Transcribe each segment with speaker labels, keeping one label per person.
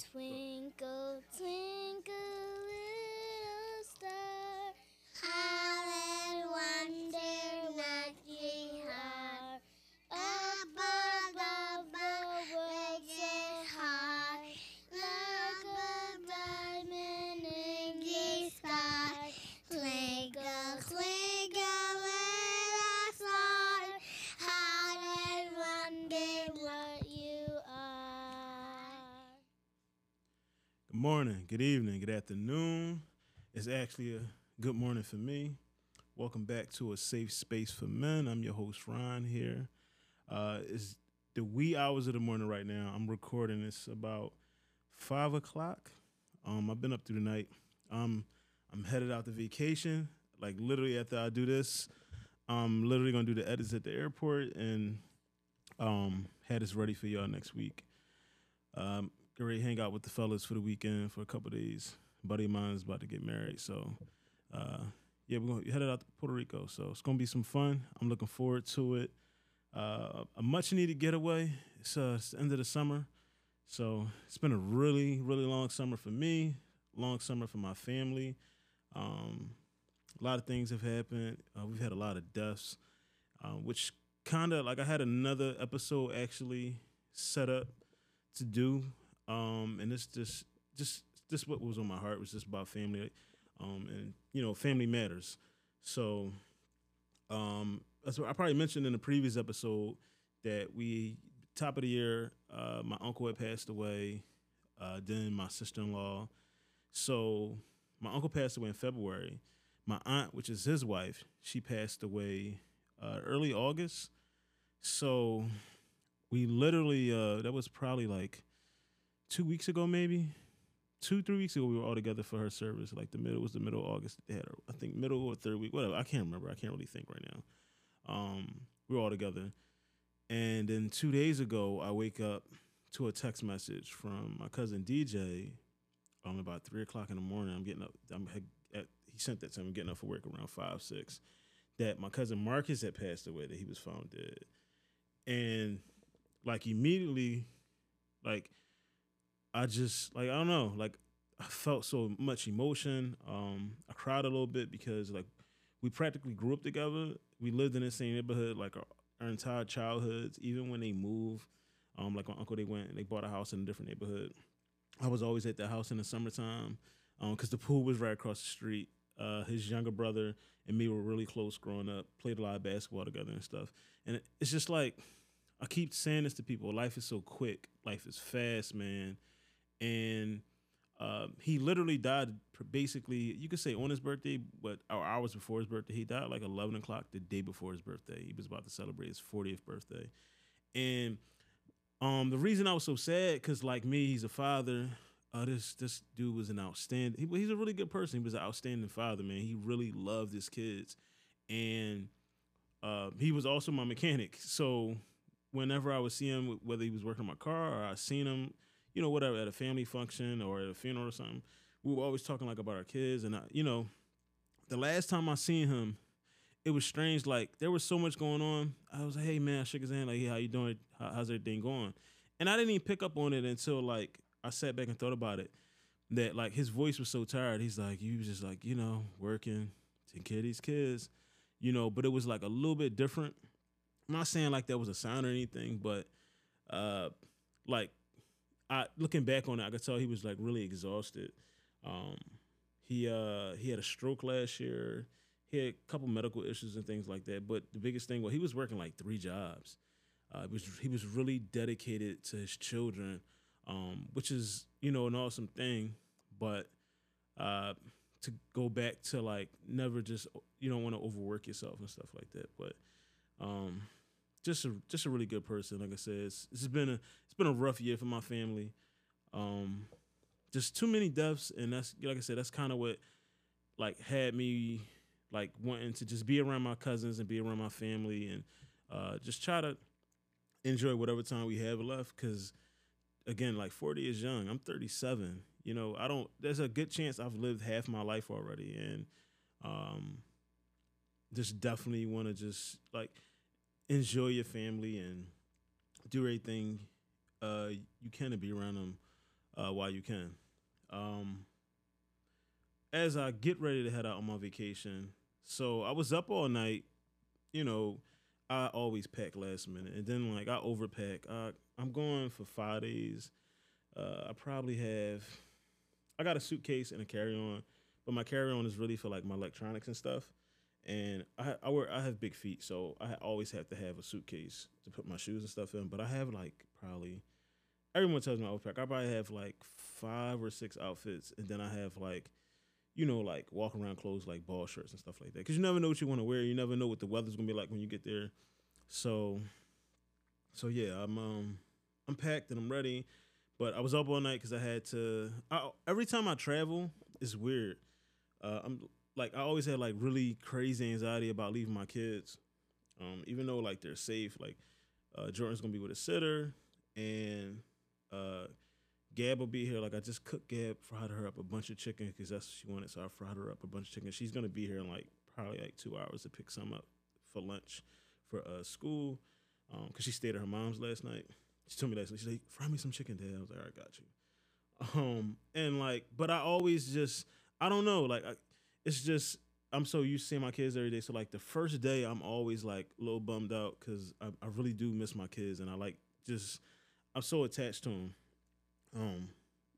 Speaker 1: Twinkle, twinkle,
Speaker 2: morning, good evening, good afternoon. It's actually a good morning for me. Welcome back to a safe space for men. I'm your host Ryan here. Uh, it's the wee hours of the morning right now. I'm recording this about five o'clock. Um, I've been up through the night. Um, I'm headed out to vacation. Like literally after I do this, I'm literally gonna do the edits at the airport and um, had this ready for y'all next week. Um, ready to hang out with the fellas for the weekend for a couple days. A buddy of mine is about to get married, so uh, yeah, we're gonna headed out to Puerto Rico. So it's gonna be some fun. I'm looking forward to it. Uh, a much needed getaway. It's, uh, it's the end of the summer, so it's been a really, really long summer for me. Long summer for my family. Um, a lot of things have happened. Uh, we've had a lot of deaths, uh, which kind of like I had another episode actually set up to do, um, and it's just just just what was on my heart was just about family, um, and you know family matters. So, um, I probably mentioned in the previous episode that we top of the year, uh, my uncle had passed away, uh, then my sister in law. So my uncle passed away in February. My aunt, which is his wife, she passed away uh, early August. So we literally uh, that was probably like two weeks ago, maybe two three weeks ago. We were all together for her service. Like the middle was the middle of August. They had I think middle or third week, whatever. I can't remember. I can't really think right now. Um, we were all together, and then two days ago, I wake up to a text message from my cousin DJ. Um, about three o'clock in the morning. I'm getting up. I'm at, he sent that to me. I'm getting up for work around five six. That my cousin Marcus had passed away. That he was found dead, and like immediately, like I just like I don't know, like I felt so much emotion. Um, I cried a little bit because like we practically grew up together. We lived in the same neighborhood like our, our entire childhoods. Even when they moved, um, like my uncle, they went and they bought a house in a different neighborhood. I was always at that house in the summertime because the pool was right across the street. Uh, his younger brother and me were really close growing up. Played a lot of basketball together and stuff. And it's just like I keep saying this to people: life is so quick, life is fast, man. And uh, he literally died basically, you could say on his birthday, but or hours before his birthday. He died like 11 o'clock the day before his birthday. He was about to celebrate his 40th birthday. And um, the reason I was so sad, because like me, he's a father. Uh, this this dude was an outstanding. He, he's a really good person. He was an outstanding father, man. He really loved his kids, and uh, he was also my mechanic. So whenever I would see him, whether he was working on my car or I seen him, you know, whatever at a family function or at a funeral or something, we were always talking like about our kids. And I, you know, the last time I seen him, it was strange. Like there was so much going on. I was like, "Hey man," I shook his hand. Like, "Hey, how you doing? How, how's everything going?" And I didn't even pick up on it until like I sat back and thought about it. That like his voice was so tired. He's like, "You was just like you know working, taking care of these kids, you know." But it was like a little bit different. I'm not saying like that was a sign or anything, but uh, like I looking back on it, I could tell he was like really exhausted. Um, he uh he had a stroke last year. He had a couple medical issues and things like that. But the biggest thing was he was working like three jobs. Uh, it was he was really dedicated to his children, um, which is you know an awesome thing. But uh, to go back to like never just you don't want to overwork yourself and stuff like that. But um, just a just a really good person. Like I said, it's, it's been a been a rough year for my family. Um, just too many deaths, and that's like I said, that's kind of what like had me like wanting to just be around my cousins and be around my family and uh, just try to enjoy whatever time we have left. Because again, like forty is young. I'm 37. You know, I don't. There's a good chance I've lived half my life already, and um, just definitely want to just like enjoy your family and do everything uh, you can to be around them uh, while you can. Um, as I get ready to head out on my vacation, so I was up all night. You know, I always pack last minute, and then like I overpack. I, I'm going for five days. Uh, I probably have. I got a suitcase and a carry on, but my carry on is really for like my electronics and stuff. And I I wear I have big feet, so I always have to have a suitcase to put my shoes and stuff in. But I have like probably everyone tells me I overpack. I probably have like five or six outfits, and then I have like you know, like walk around clothes like ball shirts and stuff like that. Because you never know what you want to wear. You never know what the weather's gonna be like when you get there. So, so yeah, I'm um, I'm packed and I'm ready. But I was up all night because I had to. I, every time I travel, it's weird. Uh, I'm like I always had like really crazy anxiety about leaving my kids. Um, even though like they're safe, like uh, Jordan's gonna be with a sitter, and uh, Gab will be here. Like I just cooked Gab, fried her up a bunch of chicken because that's what she wanted. So I fried her up a bunch of chicken. She's gonna be here in like probably like two hours to pick some up for lunch for uh, school. Um, cause she stayed at her mom's last night. She told me last night. She's like, "Fry me some chicken, Dad." I was like, "All right, got you." Um, and like, but I always just, I don't know, like, I, it's just I'm so used to seeing my kids every day. So like the first day, I'm always like a little bummed out because I, I really do miss my kids, and I like just I'm so attached to them, um,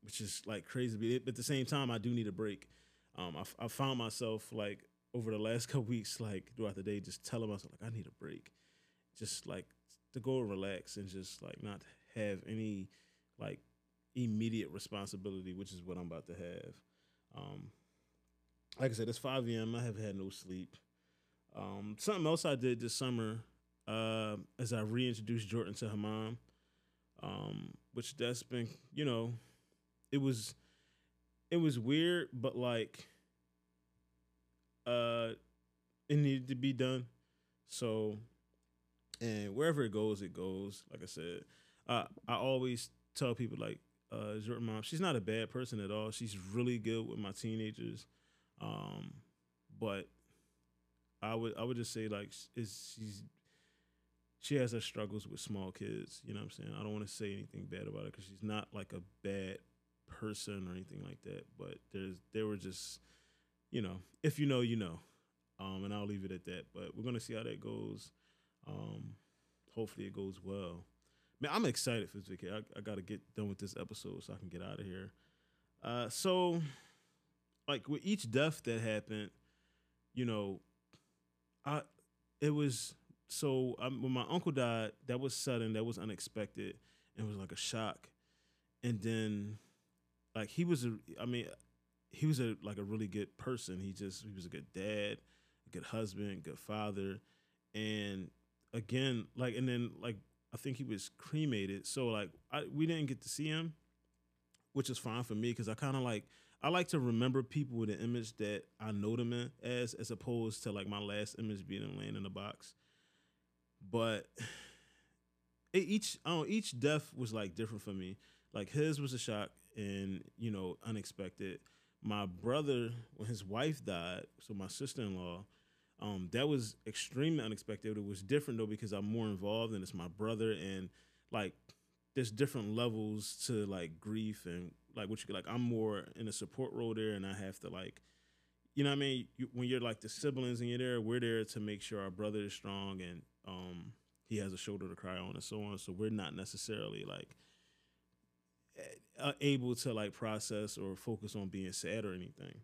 Speaker 2: which is like crazy. But at the same time, I do need a break. Um, I, I found myself like over the last couple weeks, like throughout the day, just telling myself like I need a break, just like to go and relax and just like not have any like immediate responsibility, which is what I'm about to have. Um, like I said, it's 5 a.m. I have had no sleep. Um, something else I did this summer uh, as I reintroduced Jordan to her mom, um, which that's been, you know, it was, it was weird, but like, uh, it needed to be done. So, and wherever it goes, it goes. Like I said, uh, I always tell people like, uh, Jordan mom, she's not a bad person at all. She's really good with my teenagers. Um, but I would I would just say like is she's she has her struggles with small kids. You know what I'm saying? I don't want to say anything bad about her because she's not like a bad person or anything like that. But there's there were just you know if you know you know, um, and I'll leave it at that. But we're gonna see how that goes. Um, hopefully it goes well. Man, I'm excited for this vacation. I, I got to get done with this episode so I can get out of here. Uh, so like with each death that happened, you know, I it was so um, when my uncle died, that was sudden, that was unexpected, and it was like a shock. And then, like he was a, I mean, he was a like a really good person. He just he was a good dad, a good husband, good father, and again, like and then like I think he was cremated. So like I we didn't get to see him, which is fine for me because I kind of like I like to remember people with an image that I know them in as, as opposed to like my last image being laying in a box. But it, each don't, each death was like different for me. Like his was a shock and you know unexpected. My brother, when his wife died, so my sister in law, um, that was extremely unexpected. It was different though because I'm more involved and it's my brother and like there's different levels to like grief and like what you like I'm more in a support role there and I have to like you know what I mean? You, when you're like the siblings and you're there we're there to make sure our brother is strong and um he has a shoulder to cry on and so on. So we're not necessarily like able to like process or focus on being sad or anything.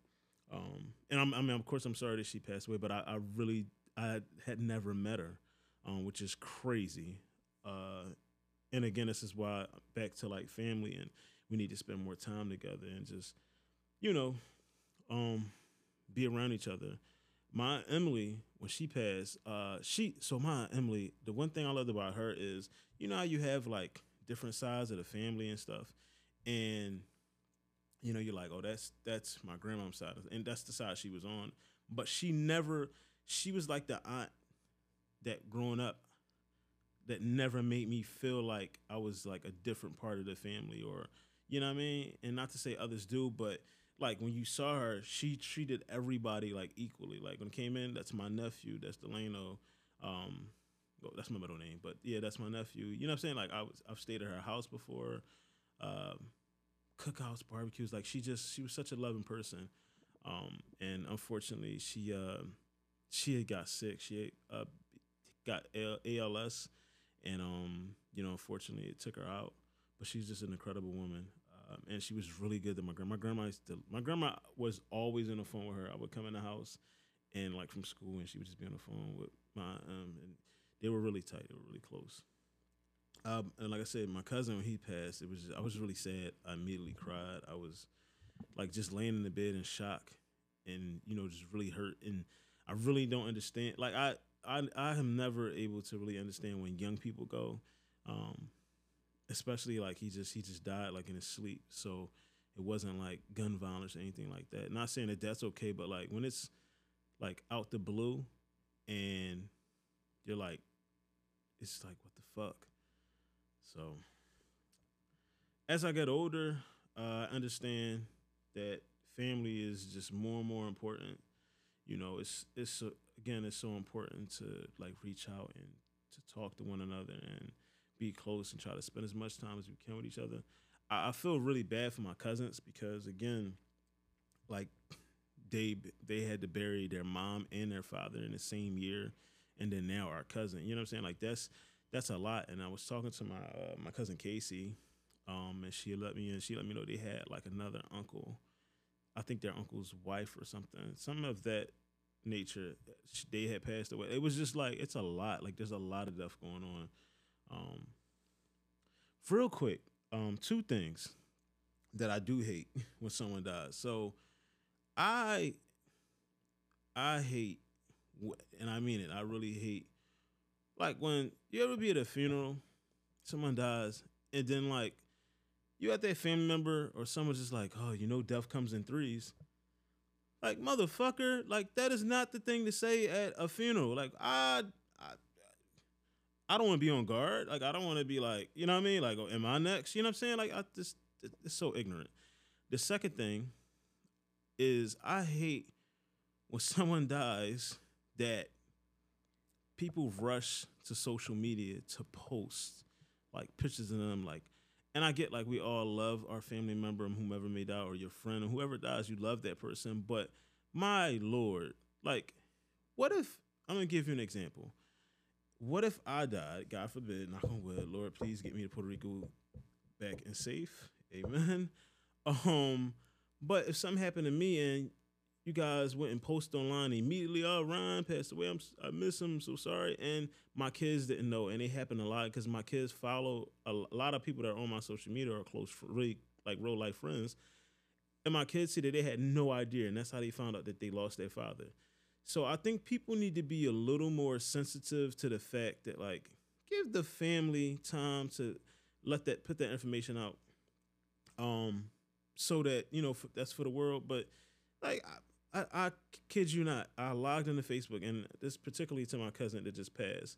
Speaker 2: Um and I'm, I mean of course I'm sorry that she passed away but I, I really I had never met her um which is crazy. Uh and again this is why back to like family and we need to spend more time together and just you know um be around each other. My emily when she passed uh she so my emily the one thing i loved about her is you know how you have like different sides of the family and stuff? And you know you're like oh that's that's my grandmom's side and that's the side she was on. But she never she was like the aunt that growing up that never made me feel like I was like a different part of the family or you know what I mean? And not to say others do, but like when you saw her, she treated everybody like equally. Like when it came in, that's my nephew, that's Delano. Um, well, that's my middle name, but yeah, that's my nephew. You know what I'm saying? Like I was, I've stayed at her house before, um, cookouts, barbecues. Like she just she was such a loving person. Um, and unfortunately, she uh, she had got sick. She uh, got ALS, and um, you know, unfortunately, it took her out. But she's just an incredible woman, um, and she was really good to my grandma. My grandma used to, my grandma was always on the phone with her. I would come in the house, and like from school, and she would just be on the phone with my um, and they were really tight. They were really close. Um, and like I said, my cousin when he passed, it was just, I was really sad. I immediately cried. I was like just laying in the bed in shock, and you know just really hurt. And I really don't understand. Like I I I am never able to really understand when young people go, um, especially like he just he just died like in his sleep. So it wasn't like gun violence or anything like that. Not saying that that's okay, but like when it's like out the blue, and you're like, it's like what the fuck. So as I get older, uh, I understand that family is just more and more important. You know, it's it's uh, again, it's so important to like reach out and to talk to one another and be close and try to spend as much time as we can with each other. I, I feel really bad for my cousins because again, like they they had to bury their mom and their father in the same year, and then now our cousin. You know what I'm saying? Like that's that's a lot. And I was talking to my uh, my cousin Casey, um, and she let me and she let me know they had like another uncle. I think their uncle's wife or something, some of that nature. They had passed away. It was just like it's a lot. Like there's a lot of stuff going on. Um, real quick, um, two things that I do hate when someone dies. So I I hate, and I mean it. I really hate like when you ever be at a funeral, someone dies, and then like you at that family member or someone's just like, oh, you know, death comes in threes. Like motherfucker, like that is not the thing to say at a funeral. Like I, I, I don't want to be on guard. Like I don't want to be like, you know what I mean? Like, oh, am I next? You know what I'm saying? Like I just, it's so ignorant. The second thing is I hate when someone dies that people rush to social media to post like pictures of them like and I get like we all love our family member and whomever may die or your friend or whoever dies, you love that person. But my lord, like, what if I'm gonna give you an example? What if I died, God forbid, knock on wood, Lord, please get me to Puerto Rico back and safe. Amen. Um, but if something happened to me and you guys went and posted online immediately. Oh, Ryan passed away. I'm, I miss him. So sorry. And my kids didn't know, and it happened a lot because my kids follow a, lot of people that are on my social media are close, really like real life friends. And my kids said that they had no idea, and that's how they found out that they lost their father. So I think people need to be a little more sensitive to the fact that like give the family time to let that put that information out, um, so that you know that's for the world. But like I, I kid you not, I logged into Facebook, and this particularly to my cousin that just passed.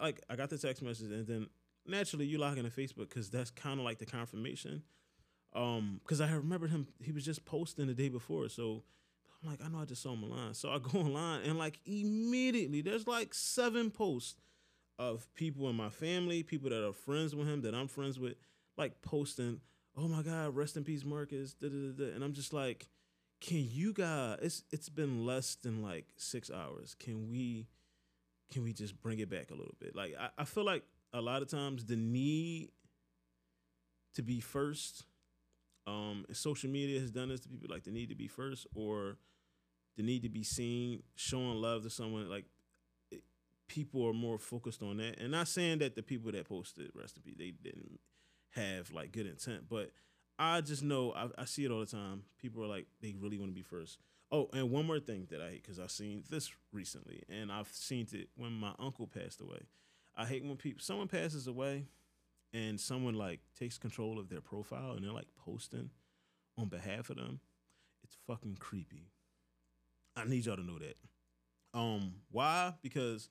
Speaker 2: Like I got the text message, and then naturally you log into Facebook because that's kind of like the confirmation. Um, because I remembered him, he was just posting the day before, so I'm like, I know I just saw him online. So I go online, and like immediately, there's like seven posts of people in my family, people that are friends with him, that I'm friends with, like posting, "Oh my God, rest in peace, Marcus," da, da, da, and I'm just like can you guys it's it's been less than like six hours. Can we can we just bring it back a little bit? Like i, I feel like a lot of times the need to be first um social media has done this to people like the need to be first or the need to be seen showing love to someone like it, people are more focused on that and not saying that the people that posted recipe they didn't have like good intent but I just know I, I, see it all the time. People are like they really want to be first. Oh, and one more thing that I hate because I've seen this recently, and I've seen it when my uncle passed away. I hate when people someone passes away, and someone like takes control of their profile and they're like posting on behalf of them. It's fucking creepy. I need y'all to know that. Um, why? Because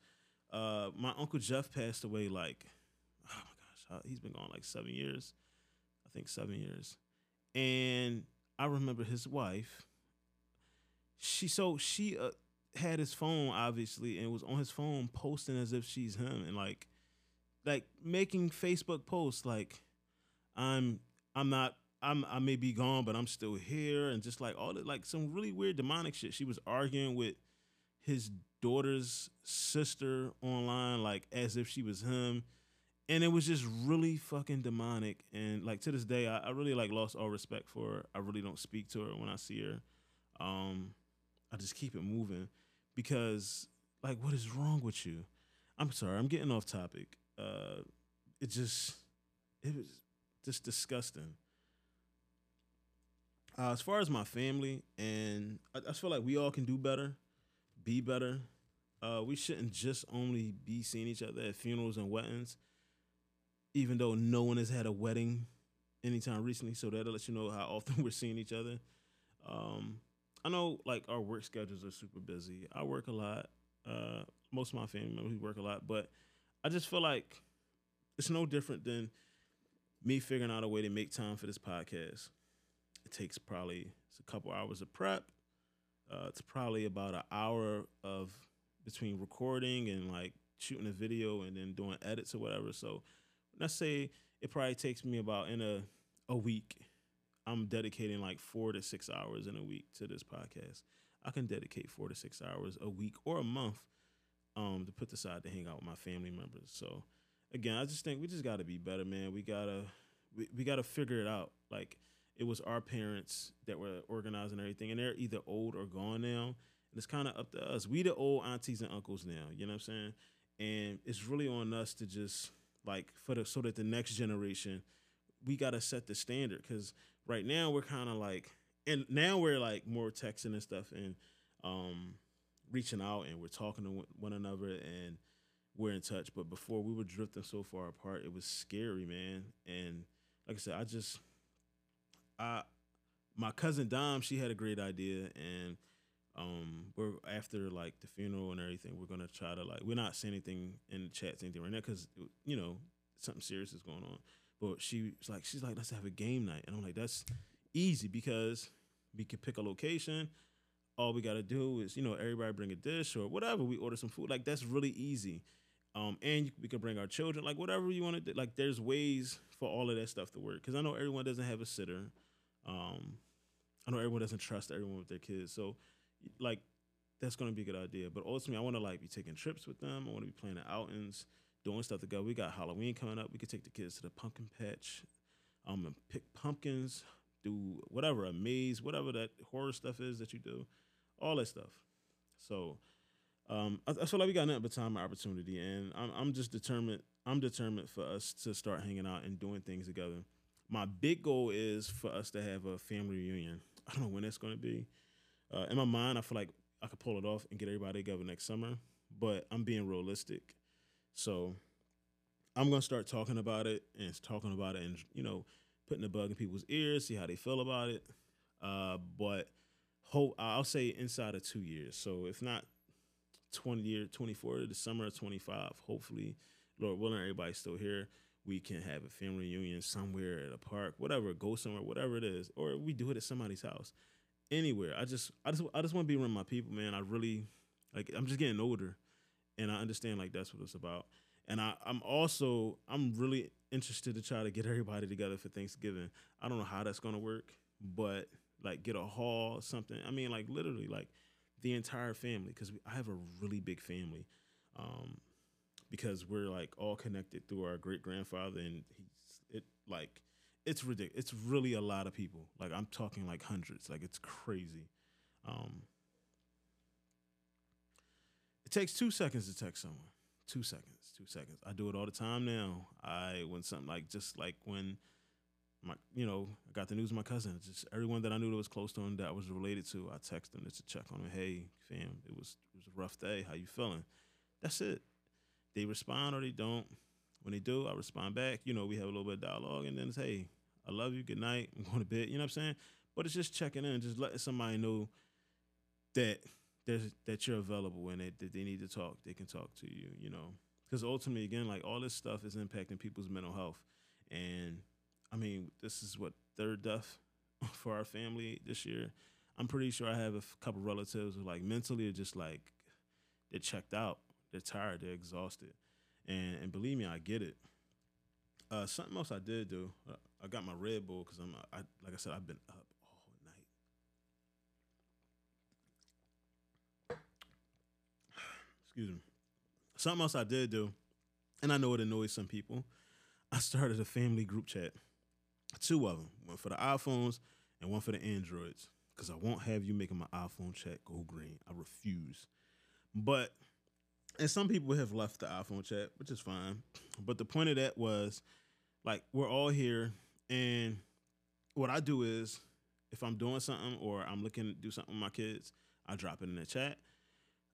Speaker 2: uh, my uncle Jeff passed away like, oh my gosh, he's been gone like seven years I think seven years. And I remember his wife. She so she uh, had his phone obviously and was on his phone posting as if she's him and like like making Facebook posts like I'm I'm not I'm I may be gone, but I'm still here, and just like all the like some really weird demonic shit. She was arguing with his daughter's sister online, like as if she was him. And it was just really fucking demonic. And like to this day, I, I really like lost all respect for her. I really don't speak to her when I see her. Um, I just keep it moving because like what is wrong with you? I'm sorry, I'm getting off topic. Uh, it just it was just disgusting. Uh, as far as my family, and I, I feel like we all can do better, be better. Uh, we shouldn't just only be seeing each other at funerals and weddings, even though no one has had a wedding anytime recently. So that'll let you know how often we're seeing each other. Um, I know like our work schedules are super busy. I work a lot. Uh, most of my family members work a lot, but I just feel like it's no different than me figuring out a way to make time for this podcast. It takes probably it's a couple hours of prep. Uh, it's probably about an hour of between recording and like shooting a video and then doing edits or whatever. So let's say it probably takes me about in a a week. I'm dedicating like four to six hours in a week to this podcast. I can dedicate four to six hours a week or a month um, to put aside to hang out with my family members. So again, I just think we just got to be better, man. We gotta we, we got to figure it out. Like it was our parents that were organizing everything, and they're either old or gone now. And it's kind of up to us. We the old aunties and uncles now. You know what I'm saying? And it's really on us to just like for the so that the next generation, we got to set the standard because right now we're kind of like, and now we're like more texting and stuff and um reaching out and we're talking to one another and we're in touch. But before we were drifting so far apart, it was scary, man. And like I said, I just I my cousin Dom, she had a great idea and um we're after like the funeral and everything, we're gonna try to like we're not saying anything in the chats anything right now because you know something serious is going on. But she was like, she's like, let's have a game night, and I'm like, that's easy because we could pick a location. All we gotta do is, you know, everybody bring a dish or whatever. We order some food. Like that's really easy. Um, and we can bring our children, like whatever you want to do. Like there's ways for all of that stuff to work. Because I know everyone doesn't have a sitter. Um, I know everyone doesn't trust everyone with their kids. So, like, that's gonna be a good idea. But ultimately, I want to like be taking trips with them. I want to be planning outings, doing stuff together. We got Halloween coming up. We could take the kids to the pumpkin patch, um, and pick pumpkins, do whatever a maze, whatever that horror stuff is that you do, all that stuff. So, um, I, I feel like we got nothing but time and opportunity, and I'm I'm just determined. I'm determined for us to start hanging out and doing things together. My big goal is for us to have a family reunion. I don't know when that's going to be. Uh, in my mind, I feel like I could pull it off and get everybody together next summer, but I'm being realistic. So I'm gonna start talking about it and talking about it, and you know, putting the bug in people's ears, see how they feel about it. Uh, but hope I'll say inside of two years. So if not 20 year 24 the summer of 25 hopefully lord willing everybody's still here we can have a family reunion somewhere at a park whatever go somewhere whatever it is or we do it at somebody's house. Anywhere. I just i just i just want to be around my people man. I really like i'm just getting older and i understand like that's what it's about. And I, i'm also i'm really interested to try to get everybody together for thanksgiving. I don't know how that's to work but like get a hall something. I mean like literally like the entire family because I have a really big family. Um, because we're like all connected through our great grandfather, and he's it like it's ridiculous. It's really a lot of people. Like I'm talking like hundreds. Like it's crazy. Um, it takes two seconds to text someone. Two seconds. Two seconds. I do it all the time now. I when something like just like when my you know I got the news of my cousin. Just everyone that I knew that was close to him that I was related to, I text them just to check on him. Hey, fam, it was it was a rough day. How you feeling? That's it. They respond or they don't. When they do, I respond back. You know, we have a little bit of dialogue, and then it's hey, I love you. Good night. I'm going to bed. You know what I'm saying? But it's just checking in, just letting somebody know that there's that you're available and that, that they need to talk. They can talk to you. You know, because ultimately, again, like all this stuff is impacting people's mental health, and I mean, this is what third death for our family this year. I'm pretty sure I have a couple relatives who like mentally are just like they're checked out, they're tired, they're exhausted, and and believe me, I get it. Uh, something else I did do, uh, I got my Red Bull because I'm I like I said I've been up all night. Excuse me. Something else I did do, and I know it annoys some people. I started a family group chat, two of them, one for the iPhones and one for the Androids, because I won't have you making my iPhone chat go green. I refuse. But and some people have left the iPhone chat, which is fine. But the point of that was like we're all here and what I do is if I'm doing something or I'm looking to do something with my kids, I drop it in the chat.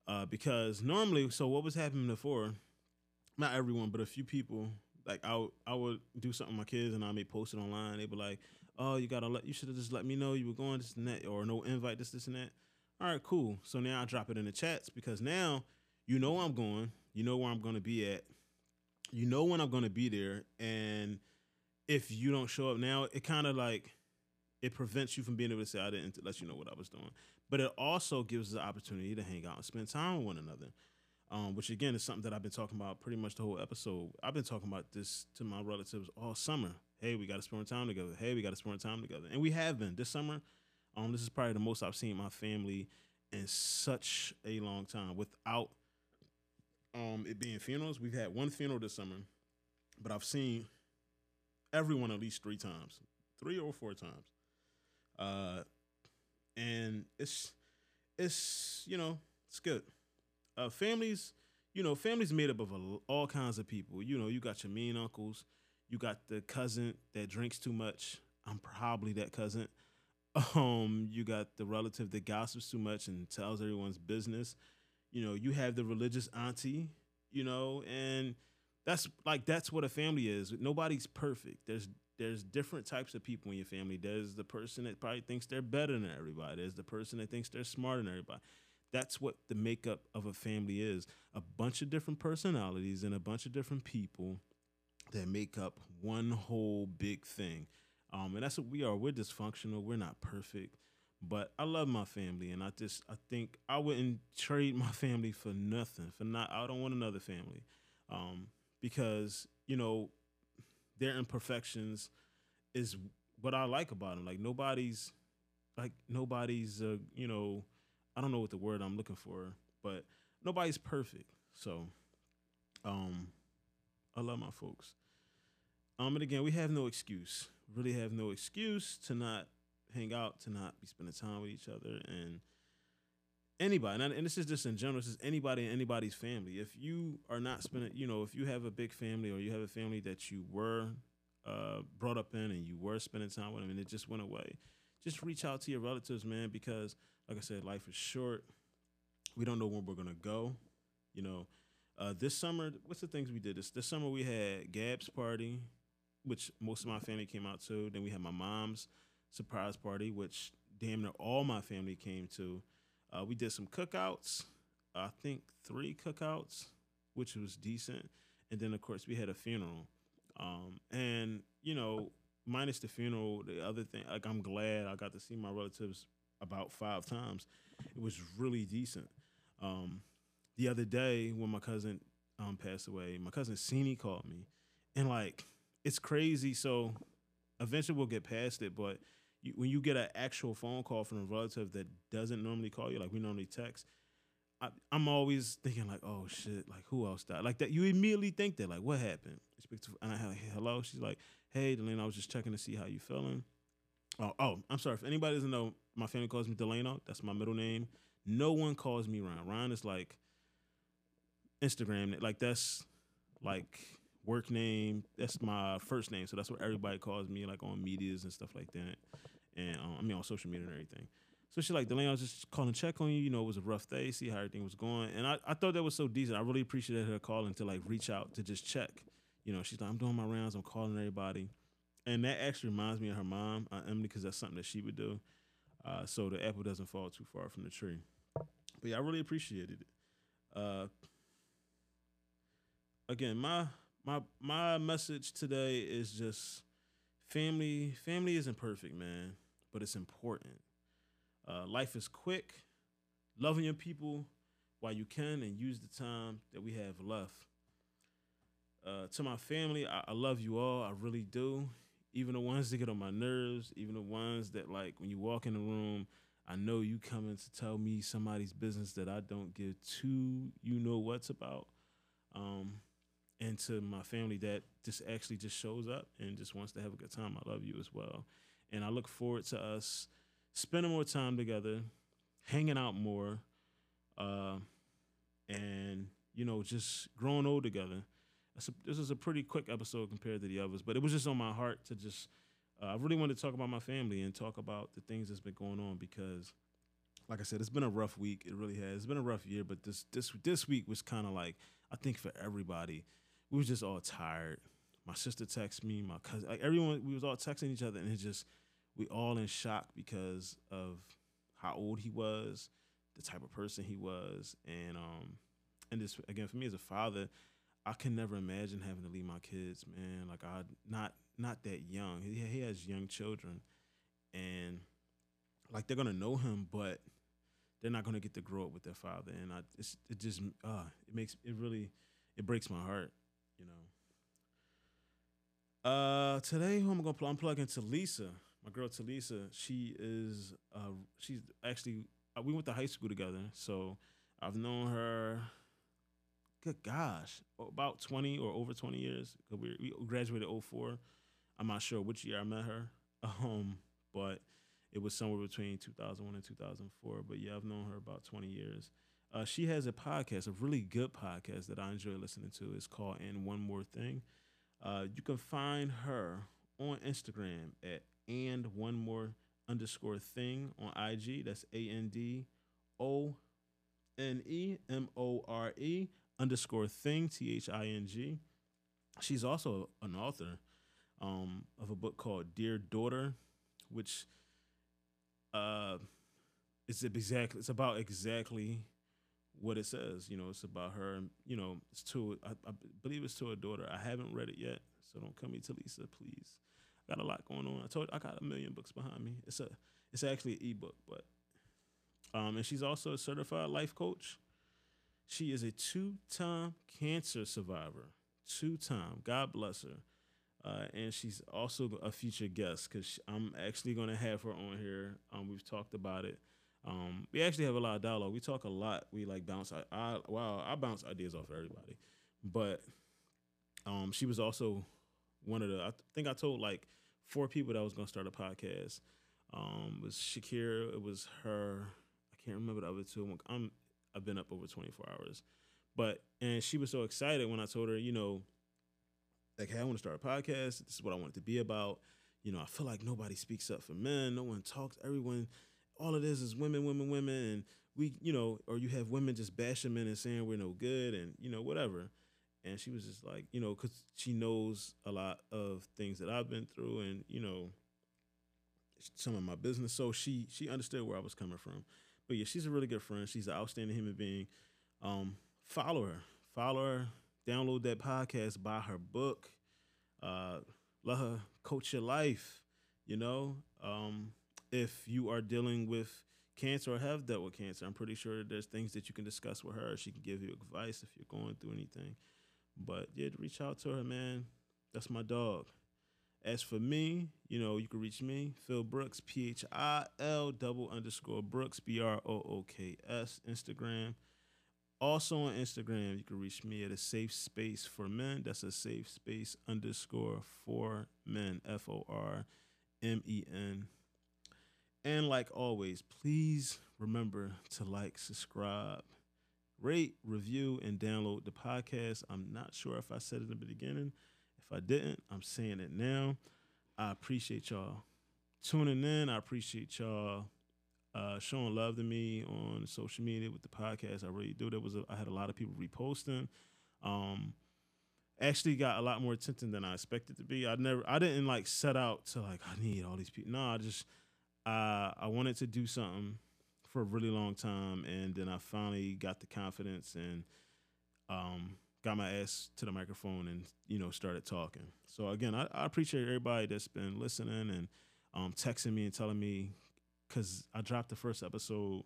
Speaker 2: Uh, because normally, so what was happening before, not everyone, but a few people, like I I would do something with my kids and I may post it online. They'd be like, oh, you gotta let, you should have just let me know you were going this and that, or no invite, this, this, and that. All right, cool. So now I drop it in the chats because now you know I'm going, you know where I'm gonna be at, you know when I'm gonna be there, and if you don't show up now, it kind of like it prevents you from being able to say I didn't let you know what I was doing. But it also gives us the opportunity to hang out and spend time with one another. Um, which again is something that I've been talking about pretty much the whole episode. I've been talking about this to my relatives all summer. Hey, we got to spend time together. Hey, we got to spend time together, and we have been this summer. Um, this is probably the most I've seen my family in such a long time without um it being funerals. We've had one funeral this summer, but I've seen everyone at least three times, three or four times. Uh, and it's it's you know it's good. Uh, families, you know, families made up of a, all kinds of people. You know, you got your mean uncles, you got the cousin that drinks too much. I'm probably that cousin. Um, you got the relative that gossips too much and tells everyone's business. You know, you have the religious auntie. You know, and that's like that's what a family is. Nobody's perfect. There's there's different types of people in your family. There's the person that probably thinks they're better than everybody. There's the person that thinks they're smarter than everybody. That's what the makeup of a family is. A bunch of different personalities and a bunch of different people that make up one whole big thing. Um, and that's what we are. We're dysfunctional. We're not perfect. But I love my family, and I just I think I wouldn't trade my family for nothing. For not, I don't want another family, um, because you know their imperfections is what I like about them. Like nobody's, like nobody's, uh, you know, I don't know what the word I'm looking for, but nobody's perfect. So, um, I love my folks. Um, and again, we have no excuse. Really have no excuse to not hang out, to not be spending time with each other, and anybody. And, this is just in general. This is anybody in anybody's family. If you are not spending, you know, if you have a big family or you have a family that you were uh, brought up in and you were spending time with them and it just went away, just reach out to your relatives, man. Because like I said, life is short. We don't know when we're gonna go. You know, uh, this summer, what's the things we did? This this summer we had Gab's party, which most of my family came out to. Then we had my mom's surprise party, which damn near all my family came to. Uh, we did some cookouts. I think three cookouts, which was decent. And then of course we had a funeral. Um, and you know, minus the funeral, the other thing, like I'm glad I got to see my relatives about five times. It was really decent. Um, the other day when my cousin um, passed away, my cousin Sini called me, and like it's crazy. So eventually we'll get past it, but you, when you get an actual phone call from a relative that doesn't normally call you, like we normally text, I, am always thinking like, oh shit, like who else died? Like that, you immediately think that, like, what happened? And I hey, hello. She's like, hey, Delano, I was just checking to see how you feeling. Oh, oh, I'm sorry. If anybody doesn't know, my family calls me Delano. That's my middle name. No one calls me Ryan. Ryan is like Instagram. Like that's like work name. That's my first name. So that's what everybody calls me, like on medias and stuff like that and um, I mean on social media and everything. So she's like, Delano, I was just calling check on you. You know, it was a rough day, see how everything was going. And I, I thought that was so decent. I really appreciated her calling to like reach out to just check. You know, she's like, I'm doing my rounds, I'm calling everybody. And that actually reminds me of her mom, uh, Emily, because that's something that she would do. Uh, so the apple doesn't fall too far from the tree. But yeah, I really appreciated it. Uh, again, my my my message today is just family. Family isn't perfect, man but it's important. Uh, life is quick. Loving your people while you can and use the time that we have left. Uh, to my family, I, I, love you all. I really do. even the ones that get on my nerves, even the ones that like when you walk in the room, I know you coming to tell me somebody's business that I don't give two you know what's about. Um, and to my family that just actually just shows up and just wants to have a good time. I love you as well. And I look forward to us spending more time together, hanging out more, uh, and you know, just growing old together. A, this is a pretty quick episode compared to the others, but it was just on my heart to just. Uh, I really wanted to talk about my family and talk about the things that's been going on because, like I said, it's been a rough week. It really has. It's been a rough year, but this this this week was kind of like I think for everybody, we were just all tired. My sister texted me, my cousin, like everyone, we was all texting each other, and it just we all in shock because of how old he was, the type of person he was, and um, and this again for me as a father, I can never imagine having to leave my kids, man. Like I not not that young. He he has young children, and like they're gonna know him, but they're not gonna get to grow up with their father. And I it's, it just uh it makes it really it breaks my heart, you know. Uh, today who I'm gonna plug? I'm plugging Talisa, my girl Talisa. She is uh she's actually uh, we went to high school together, so I've known her good gosh, about 20 or over 20 years. We, we graduated 04. I'm not sure which year I met her, um, but it was somewhere between 2001 and 2004. But yeah, I've known her about 20 years. Uh, she has a podcast, a really good podcast that I enjoy listening to. It's called And One More Thing. Uh, you can find her on Instagram at And One More underscore thing on IG. That's A N D O N E M O R E underscore thing, T H I N G. She's also an author um, of a book called Dear Daughter, which uh, it's exactly it's about exactly what it says. You know, it's about her. You know, it's to I, I believe it's to her daughter. I haven't read it yet, so don't come me Talisa, please. I got a lot going on. I told I got a million books behind me. It's a it's actually an ebook, but um, and she's also a certified life coach. She is a two-time cancer survivor. Two-time. God bless her. Uh, and she's also a future guest because I'm actually going to have her on here. Um, we've talked about it. Um, we actually have a lot of dialogue. We talk a lot. We like bounce. I, I wow, I bounce ideas off of everybody. But um, she was also one of the. I think I told like four people that I was going to start a podcast. Um, it was Shakira. It was her. I can't remember the other two. I'm I've been up over 24 hours. But and she was so excited when I told her, you know, like, hey, I want to start a podcast. This is what I want it to be about. You know, I feel like nobody speaks up for men. No one talks. Everyone, all of this is women, women, women, and we, you know, or you have women just bashing men and saying we're no good, and you know, whatever. And she was just like, you know, because she knows a lot of things that I've been through, and you know, some of my business. So she she understood where I was coming from. But yeah, she's a really good friend. She's an outstanding human being. Um, follow her. Follow her. Download that podcast. Buy her book. Uh, let her coach your life. You know, um, if you are dealing with cancer or have dealt with cancer, I'm pretty sure there's things that you can discuss with her. She can give you advice if you're going through anything. But yeah, reach out to her, man. That's my dog. As for me, you know, you can reach me, Phil Brooks, P H I L double underscore Brooks, B R O O K S, Instagram. Also on Instagram, you can reach me at a safe space for men. That's a safe space underscore for men, F O R M E N. And like always, please remember to like, subscribe, rate, review, and download the podcast. I'm not sure if I said it in the beginning. If I didn't, I'm saying it now. I appreciate y'all tuning in. I appreciate y'all uh, showing love to me on social media with the podcast. I really do. There was a, I had a lot of people reposting. Um, actually got a lot more attention than I expected to be. I never, I didn't like set out to like I need all these people. No, I just, uh, I wanted to do something for a really long time, and then I finally got the confidence and um, got my ass to the microphone and you know started talking. So again, I, I appreciate everybody that's been listening and um, texting me and telling me because I dropped the first episode.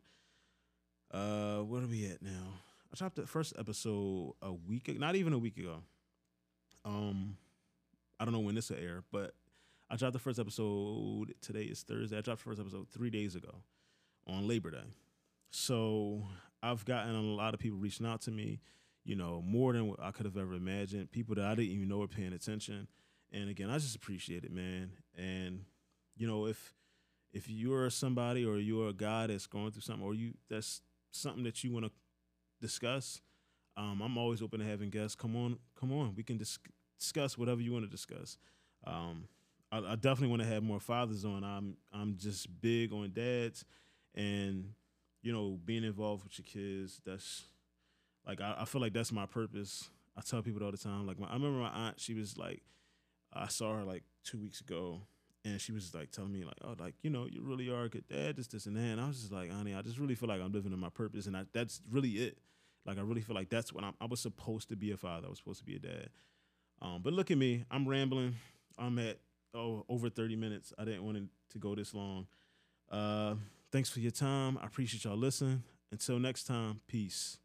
Speaker 2: Uh, where are we at now? I dropped the first episode a week, not even a week ago. Um, I don't know when this will air, but I dropped the first episode. Today is Thursday. I dropped the first episode three days ago on Labor Day. So I've gotten a lot of people reaching out to me, you know, more than what I could have ever imagined. People that I didn't even know were paying attention. And again, I just appreciate it, man. And you know, if if you're somebody or you're a guy that's going through something or you that's something that you want to discuss, um, I'm always open to having guests. Come on, come on. We can dis- discuss whatever you want to discuss. Um, I, I definitely want to have more fathers on. I'm I'm just big on dads, and you know, being involved with your kids. That's like I, I feel like that's my purpose. I tell people all the time. Like my, I remember my aunt. She was like, I saw her like two weeks ago, and she was like telling me like, oh, like you know, you really are a good dad. This, this, and that. And I was just like, honey, I just really feel like I'm living in my purpose, and I, that's really it. Like I really feel like that's what I'm. I was supposed to be a father. I was supposed to be a dad. Um, but look at me. I'm rambling. I'm at oh over 30 minutes. I didn't want it to go this long. Uh, thanks for your time. I appreciate y'all listening. Until next time, peace.